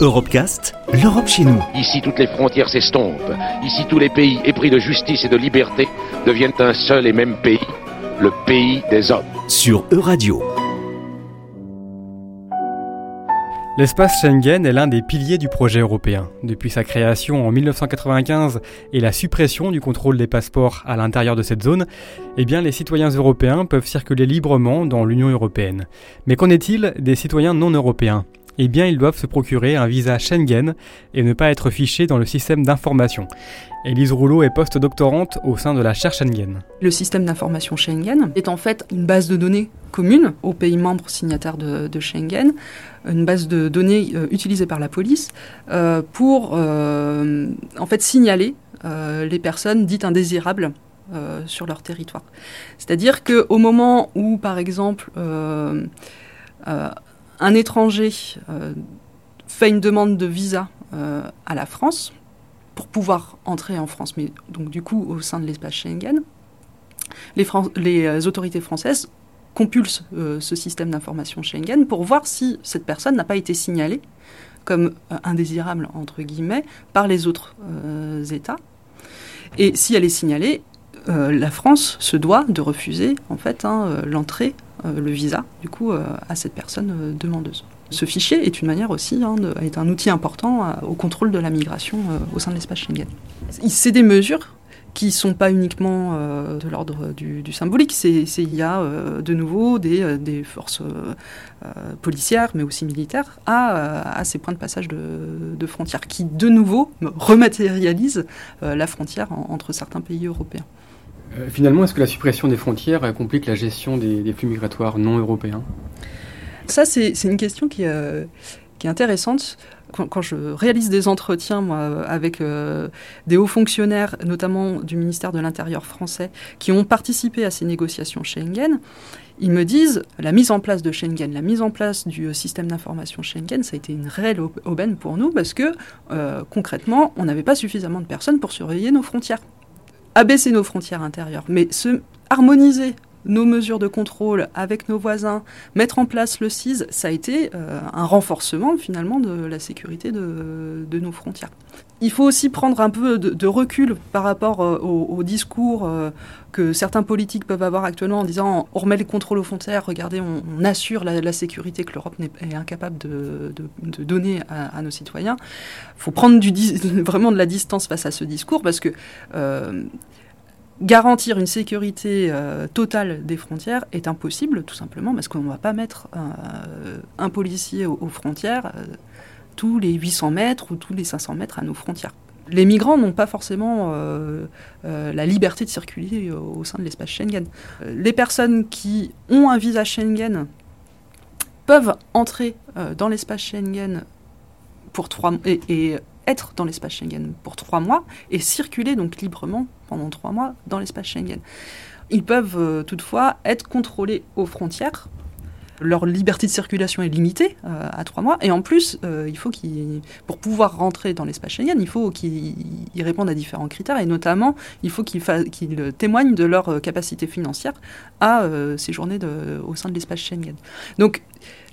Europecast, l'Europe chez nous. Ici, toutes les frontières s'estompent. Ici, tous les pays épris de justice et de liberté deviennent un seul et même pays, le pays des hommes. Sur Euradio. L'espace Schengen est l'un des piliers du projet européen. Depuis sa création en 1995 et la suppression du contrôle des passeports à l'intérieur de cette zone, eh bien les citoyens européens peuvent circuler librement dans l'Union européenne. Mais qu'en est-il des citoyens non européens? Eh bien ils doivent se procurer un visa Schengen et ne pas être fichés dans le système d'information. Élise Rouleau est post-doctorante au sein de la chaire Schengen. Le système d'information Schengen est en fait une base de données commune aux pays membres signataires de, Schengen, une base de données euh, utilisée par la police euh, pour euh, en fait signaler les personnes dites indésirables sur leur territoire. C'est-à-dire qu'au moment où, par exemple, un étranger euh, fait une demande de visa euh, à la France pour pouvoir entrer en France, mais donc du coup au sein de l'espace Schengen, les, euh, autorités françaises compulsent ce système d'information Schengen pour voir si cette personne n'a pas été signalée comme indésirable entre guillemets par les autres États. Et si elle est signalée, la France se doit de refuser en fait hein, l'entrée le visa, du coup, euh, à cette personne euh, demandeuse. Ce fichier est une manière aussi, hein, est un outil important au contrôle de la migration au sein de l'espace Schengen. C'est des mesures qui ne sont pas uniquement de l'ordre du, symbolique. C'est, il y a de nouveau des, forces policières, mais aussi militaires, à, ces points de passage de, frontières, qui de nouveau rematérialisent la frontière entre certains pays européens. Euh, finalement, est-ce que la suppression des frontières complique la gestion des, flux migratoires non européens? Ça, c'est une question qui, euh, est intéressante. Quand, je réalise des entretiens moi, avec euh, des hauts fonctionnaires, notamment du ministère de l'Intérieur français, qui ont participé à ces négociations Schengen, ils me disent la mise en place de Schengen, la mise en place du système d'information Schengen, ça a été une réelle aubaine pour nous parce que concrètement, on n'avait pas suffisamment de personnes pour surveiller nos frontières abaisser nos frontières intérieures, mais se harmoniser nos mesures de contrôle avec nos voisins, mettre en place le CIS, ça a été euh, un renforcement finalement de la sécurité de, nos frontières. Il faut aussi prendre un peu de, recul par rapport euh, au, discours euh, que certains politiques peuvent avoir actuellement en disant on remet les contrôles aux frontières, regardez, on, assure la, sécurité que l'Europe est incapable de, donner à, nos citoyens. Il faut prendre vraiment de la distance face à ce discours parce que garantir une sécurité euh, totale des frontières est impossible, tout simplement, parce qu'on ne va pas mettre un, policier aux, frontières euh, tous les 800 mètres ou tous les 500 mètres à nos frontières. Les migrants n'ont pas forcément euh, la liberté de circuler au, sein de l'espace Schengen. Les personnes qui ont un visa Schengen peuvent entrer dans l'espace Schengen pour trois et, être dans l'espace Schengen pour trois mois et circuler donc librement pendant trois mois dans l'espace Schengen. Ils peuvent euh, toutefois être contrôlés aux frontières. Leur liberté de circulation est limitée euh, à trois mois. Et en plus, euh, il faut qu'ils, pour pouvoir rentrer dans l'espace Schengen, il faut qu'ils répondent à différents critères. Et notamment, il faut qu'ils, témoignent de leur capacité financière à séjourner au sein de l'espace Schengen. Donc,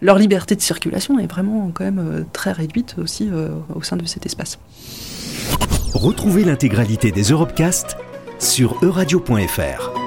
leur liberté de circulation est vraiment quand même très réduite aussi au sein de cet espace. Retrouvez l'intégralité des Europecast sur euradio.fr.